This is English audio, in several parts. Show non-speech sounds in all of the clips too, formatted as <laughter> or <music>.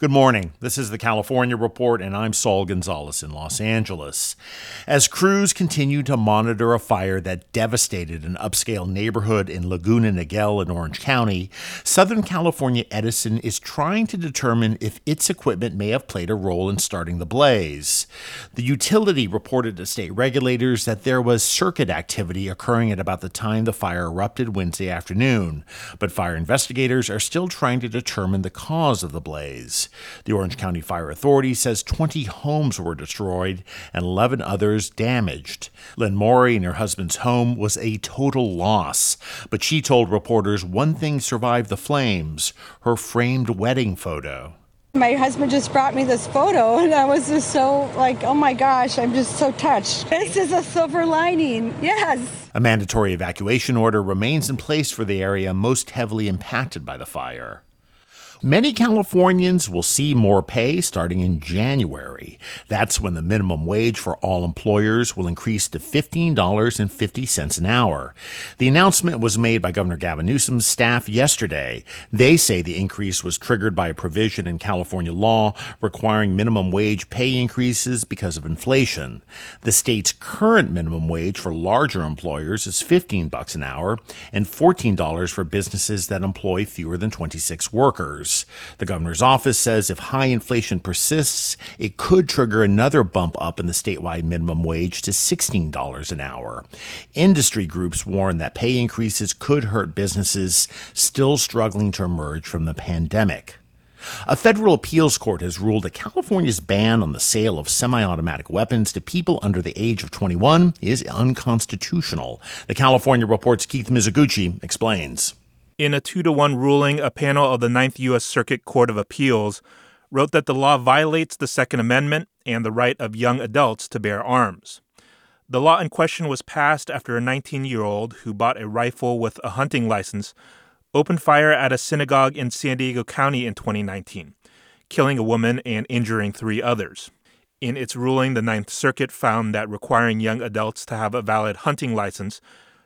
Good morning. This is the California Report, and I'm Saul Gonzalez in Los Angeles. As crews continue to monitor a fire that devastated an upscale neighborhood in Laguna Niguel in Orange County, Southern California Edison is trying to determine if its equipment may have played a role in starting the blaze. The utility reported to state regulators that there was circuit activity occurring at about the time the fire erupted Wednesday afternoon, but fire investigators are still trying to determine the cause of the blaze. The Orange County Fire Authority says 20 homes were destroyed and 11 others damaged. Lynn Morey and her husband's home was a total loss, but she told reporters one thing survived the flames her framed wedding photo. My husband just brought me this photo, and I was just so like, oh my gosh, I'm just so touched. This is a silver lining. Yes. A mandatory evacuation order remains in place for the area most heavily impacted by the fire. Many Californians will see more pay starting in January. That's when the minimum wage for all employers will increase to $15.50 an hour. The announcement was made by Governor Gavin Newsom's staff yesterday. They say the increase was triggered by a provision in California law requiring minimum wage pay increases because of inflation. The state's current minimum wage for larger employers is 15 bucks an hour and $14 for businesses that employ fewer than 26 workers. The governor's office says if high inflation persists, it could trigger another bump up in the statewide minimum wage to $16 an hour. Industry groups warn that pay increases could hurt businesses still struggling to emerge from the pandemic. A federal appeals court has ruled that California's ban on the sale of semi automatic weapons to people under the age of 21 is unconstitutional. The California Report's Keith Mizuguchi explains. In a two to one ruling, a panel of the Ninth U.S. Circuit Court of Appeals wrote that the law violates the Second Amendment and the right of young adults to bear arms. The law in question was passed after a 19 year old who bought a rifle with a hunting license opened fire at a synagogue in San Diego County in 2019, killing a woman and injuring three others. In its ruling, the Ninth Circuit found that requiring young adults to have a valid hunting license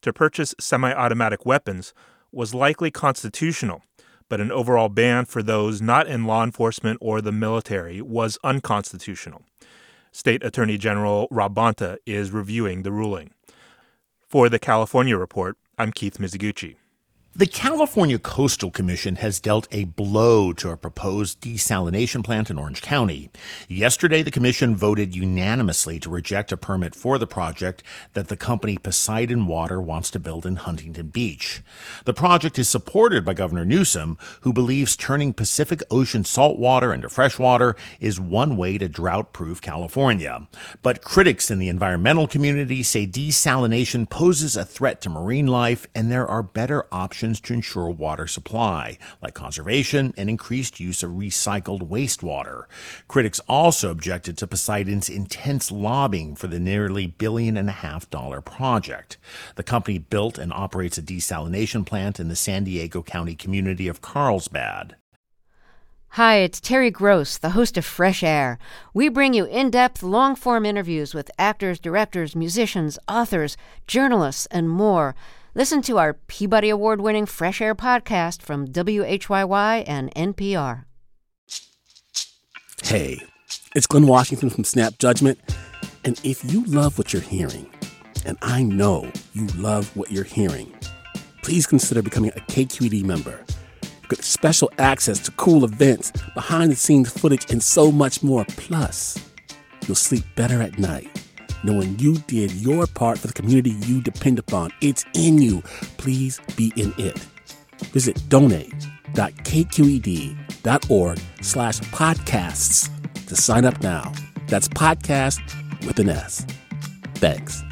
to purchase semi automatic weapons was likely constitutional, but an overall ban for those not in law enforcement or the military was unconstitutional. State Attorney General Rob Bonta is reviewing the ruling. For the California Report, I'm Keith Mizuguchi. The California Coastal Commission has dealt a blow to a proposed desalination plant in Orange County. Yesterday, the commission voted unanimously to reject a permit for the project that the company Poseidon Water wants to build in Huntington Beach. The project is supported by Governor Newsom, who believes turning Pacific Ocean saltwater into freshwater is one way to drought proof California. But critics in the environmental community say desalination poses a threat to marine life and there are better options actions to ensure water supply, like conservation and increased use of recycled wastewater. Critics also objected to Poseidon's intense lobbying for the nearly billion and a half dollar project. The company built and operates a desalination plant in the San Diego County community of Carlsbad. Hi, it's Terry Gross, the host of Fresh Air. We bring you in depth, long form interviews with actors, directors, musicians, authors, journalists, and more. Listen to our Peabody Award winning Fresh Air podcast from WHYY and NPR. Hey, it's Glynn Washington from Snap Judgment. And if you love what you're hearing, and I know you love what you're hearing, please consider becoming a KQED member. Get special access to cool events, behind the scenes footage, and so much more. Plus, you'll sleep better at night, knowing you did your part for the community you depend upon. It's in you. Please be in it. Visit donate.kqed.org slash podcasts to sign up now. That's podcast with an S. Thanks.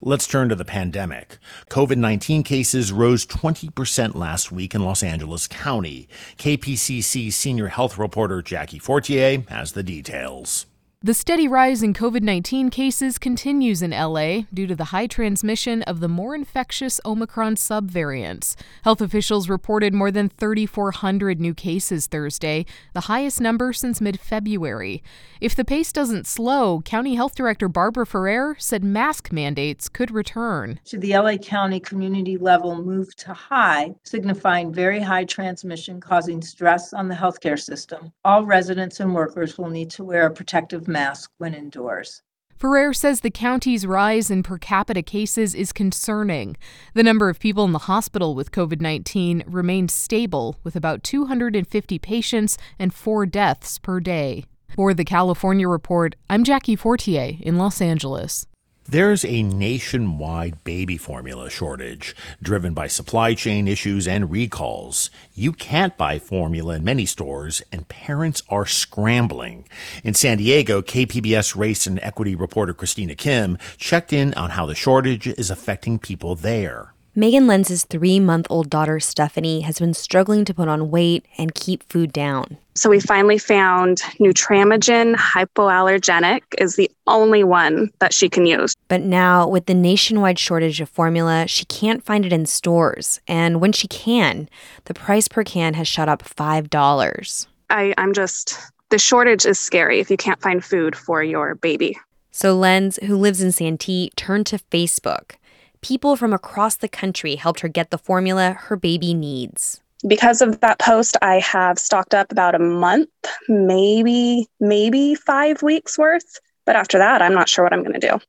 Let's turn to the pandemic. COVID 19 cases rose 20% last week in Los Angeles County. KPCC senior health reporter Jackie Fortier has the details. The steady rise in COVID 19 cases continues in LA due to the high transmission of the more infectious Omicron subvariants. Health officials reported more than 3,400 new cases Thursday, the highest number since mid February. If the pace doesn't slow, County Health Director Barbara Ferrer said mask mandates could return. Should the LA County community level move to high, signifying very high transmission causing stress on the healthcare system, all residents and workers will need to wear a protective mask when indoors. Ferrer says the county's rise in per capita cases is concerning. The number of people in the hospital with COVID 19 remains stable, with about 250 patients and four deaths per day. For the California Report, I'm Jackie Fortier in Los Angeles. There's a nationwide baby formula shortage driven by supply chain issues and recalls. You can't buy formula in many stores, and parents are scrambling. In San Diego, KPBS race and equity reporter Christina Kim checked in on how the shortage is affecting people there. Megan Lenz's three month old daughter, Stephanie, has been struggling to put on weight and keep food down. So we finally found Nutramigen hypoallergenic is the only one that she can use. But now, with the nationwide shortage of formula, she can't find it in stores. And when she can, the price per can has shot up $5. I, I'm just, the shortage is scary if you can't find food for your baby. So Lenz, who lives in Santee, turned to Facebook people from across the country helped her get the formula her baby needs. Because of that post, I have stocked up about a month, maybe, maybe five weeks worth. But after that, I'm not sure what I'm going to do.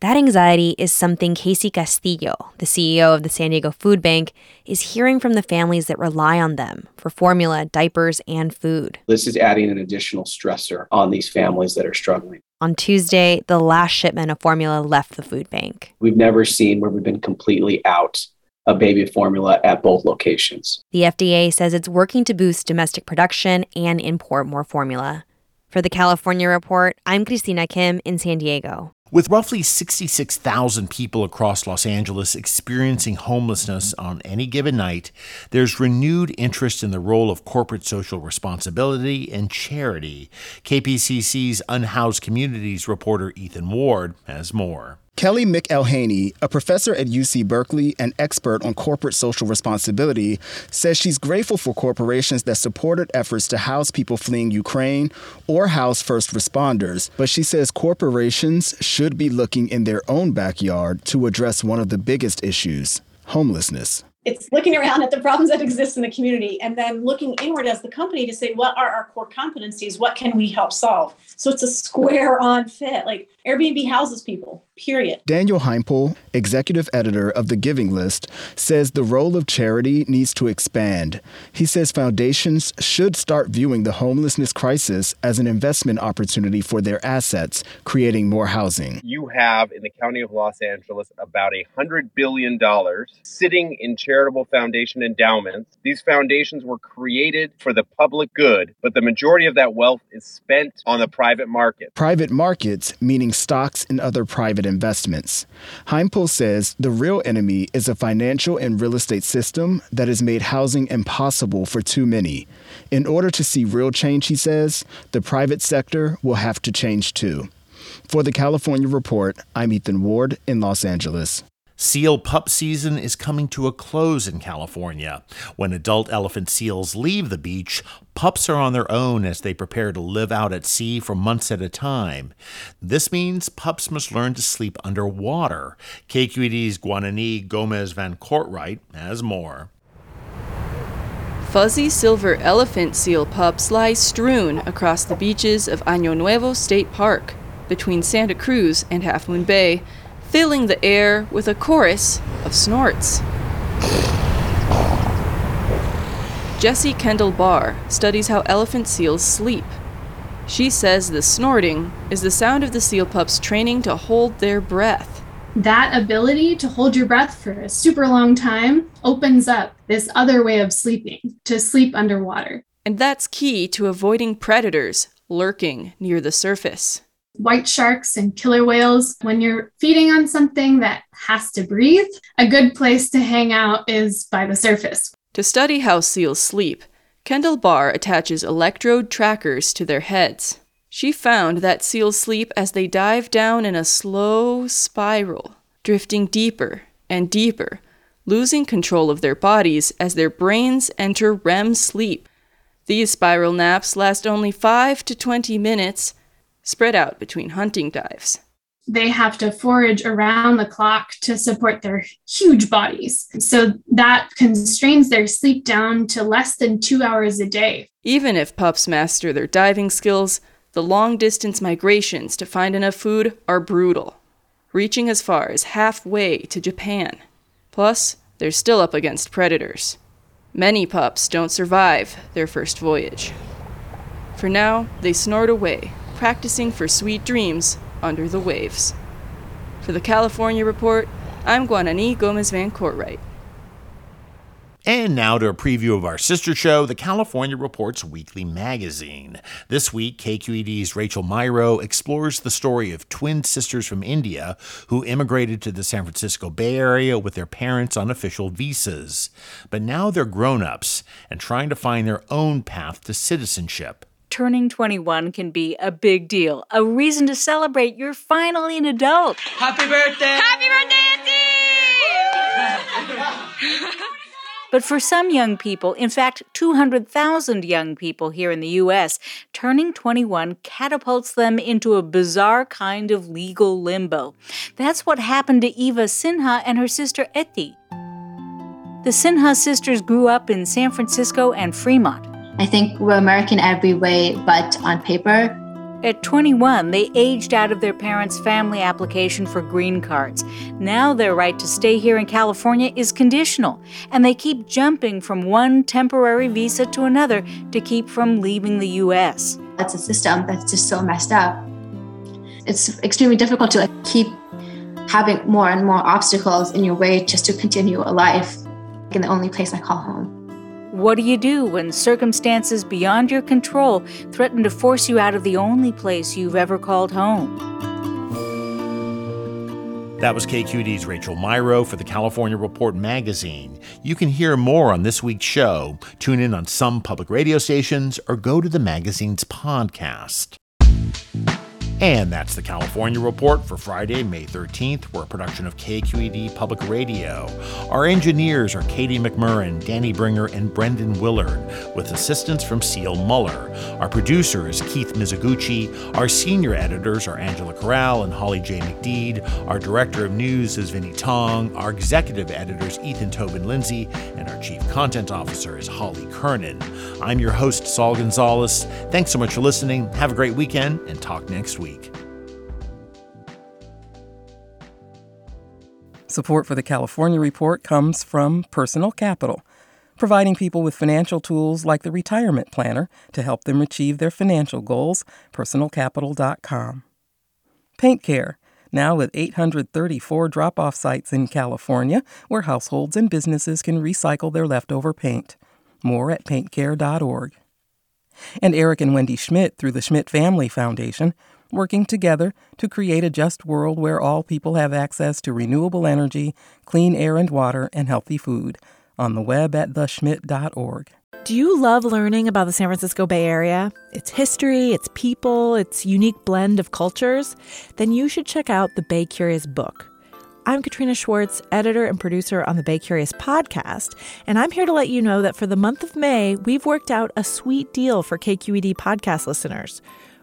That anxiety is something Casey Castillo, the CEO of the San Diego Food Bank, is hearing from the families that rely on them for formula, diapers, and food. This is adding an additional stressor on these families that are struggling. On Tuesday, the last shipment of formula left the food bank. We've never seen where we've been completely out of baby formula at both locations. The FDA says it's working to boost domestic production and import more formula. For the California Report, I'm Christina Kim in San Diego. With roughly 66,000 people across Los Angeles experiencing homelessness on any given night, there's renewed interest in the role of corporate social responsibility and charity. KPCC's Unhoused Communities reporter Ethan Ward has more. Kelly McElhaney, a professor at UC Berkeley and expert on corporate social responsibility, says she's grateful for corporations that supported efforts to house people fleeing Ukraine or house first responders. But she says corporations should be looking in their own backyard to address one of the biggest issues homelessness. It's looking around at the problems that exist in the community and then looking inward as the company to say what are our core competencies? What can we help solve? So it's a square on fit. Like airbnb houses people period daniel heimpel executive editor of the giving list says the role of charity needs to expand he says foundations should start viewing the homelessness crisis as an investment opportunity for their assets creating more housing you have in the county of los angeles about a hundred billion dollars sitting in charitable foundation endowments. These foundations were created for the public good, but the majority of that wealth is spent on the private market. Private markets, meaning stocks and other private investments. Heimpel says the real enemy is a financial and real estate system that has made housing impossible for too many. In order to see real change, he says, the private sector will have to change too. For the California Report, I'm Ethan Ward in Los Angeles. Seal pup season is coming to a close in California. When adult elephant seals leave the beach, pups are on their own as they prepare to live out at sea for months at a time. This means pups must learn to sleep underwater. KQED's Guanani Gomez Van Cortright has more. Fuzzy silver elephant seal pups lie strewn across the beaches of Año Nuevo State Park, between Santa Cruz and Half Moon Bay, filling the air with a chorus of snorts. Jessie Kendall Bar studies how elephant seals sleep. She says the snorting is the sound of the seal pups training to hold their breath. That ability to hold your breath for a super long time opens up this other way of sleeping, to sleep underwater. And that's key to avoiding predators lurking near the surface. White sharks and killer whales, when you're feeding on something that has to breathe, a good place to hang out is by the surface. To study how seals sleep, Kendall Bar attaches electrode trackers to their heads. She found that seals sleep as they dive down in a slow spiral, drifting deeper and deeper, losing control of their bodies as their brains enter REM sleep. These spiral naps last only 5 to 20 minutes, spread out between hunting dives. They have to forage around the clock to support their huge bodies. So that constrains their sleep down to less than two hours a day. Even if pups master their diving skills, the long distance migrations to find enough food are brutal, reaching as far as halfway to Japan. Plus, they're still up against predators. Many pups don't survive their first voyage. For now, they snort away, practicing for sweet dreams under the waves. For the California Report, I'm Guanani Gomez Van Cortright. And now to a preview of our sister show, the California Reports Weekly Magazine. This week, KQED's Rachel Myrow explores the story of twin sisters from India who immigrated to the San Francisco Bay Area with their parents on official visas. But now they're grown ups and trying to find their own path to citizenship. Turning 21 can be a big deal, a reason to celebrate you're finally an adult. Happy birthday! Happy birthday, Auntie! <laughs> But for some young people, in fact, 200,000 young people here in the US, turning 21 catapults them into a bizarre kind of legal limbo. That's what happened to Eva Sinha and her sister Eti. The Sinha sisters grew up in San Francisco and Fremont. I think we're American every way, but on paper, at 21, they aged out of their parents' family application for green cards. Now their right to stay here in California is conditional, and they keep jumping from one temporary visa to another to keep from leaving the U.S. That's a system that's just so messed up. It's extremely difficult to keep having more and more obstacles in your way just to continue a life in the only place I call home. What do you do when circumstances beyond your control threaten to force you out of the only place you've ever called home? That was KQED's Rachel Myrow for the California Report magazine. You can hear more on this week's show. Tune in on some public radio stations or go to the magazine's podcast. And that's the California Report for Friday, May 13th. We're a production of KQED Public Radio. Our engineers are Katie McMurran, Danny Bringer, and Brendan Willard, with assistance from Seal Muller. Our producer is Keith Mizuguchi. Our senior editors are Angela Corral and Holly J. McDede. Our director of news is Vinnee Tong. Our executive editors, Ethan Toven Lindsey, and our chief content officer is Holly Kernan. I'm your host, Saul Gonzalez. Thanks so much for listening. Have a great weekend and talk next week. Support for the California Report comes from Personal Capital, providing people with financial tools like the Retirement Planner to help them achieve their financial goals. PersonalCapital.com. Paint Care, now with 834 drop off sites in California where households and businesses can recycle their leftover paint. More at paintcare.org. And Eric and Wendy Schmidt through the Schmidt Family Foundation working together to create a just world where all people have access to renewable energy, clean air and water, and healthy food. On the web at theschmidt.org. Do you love learning about the San Francisco Bay Area? Its history, its people, its unique blend of cultures? Then you should check out the Bay Curious book. I'm Katrina Schwartz, editor and producer on the Bay Curious podcast, and I'm here to let you know that for the month of May, we've worked out a sweet deal for KQED podcast listeners.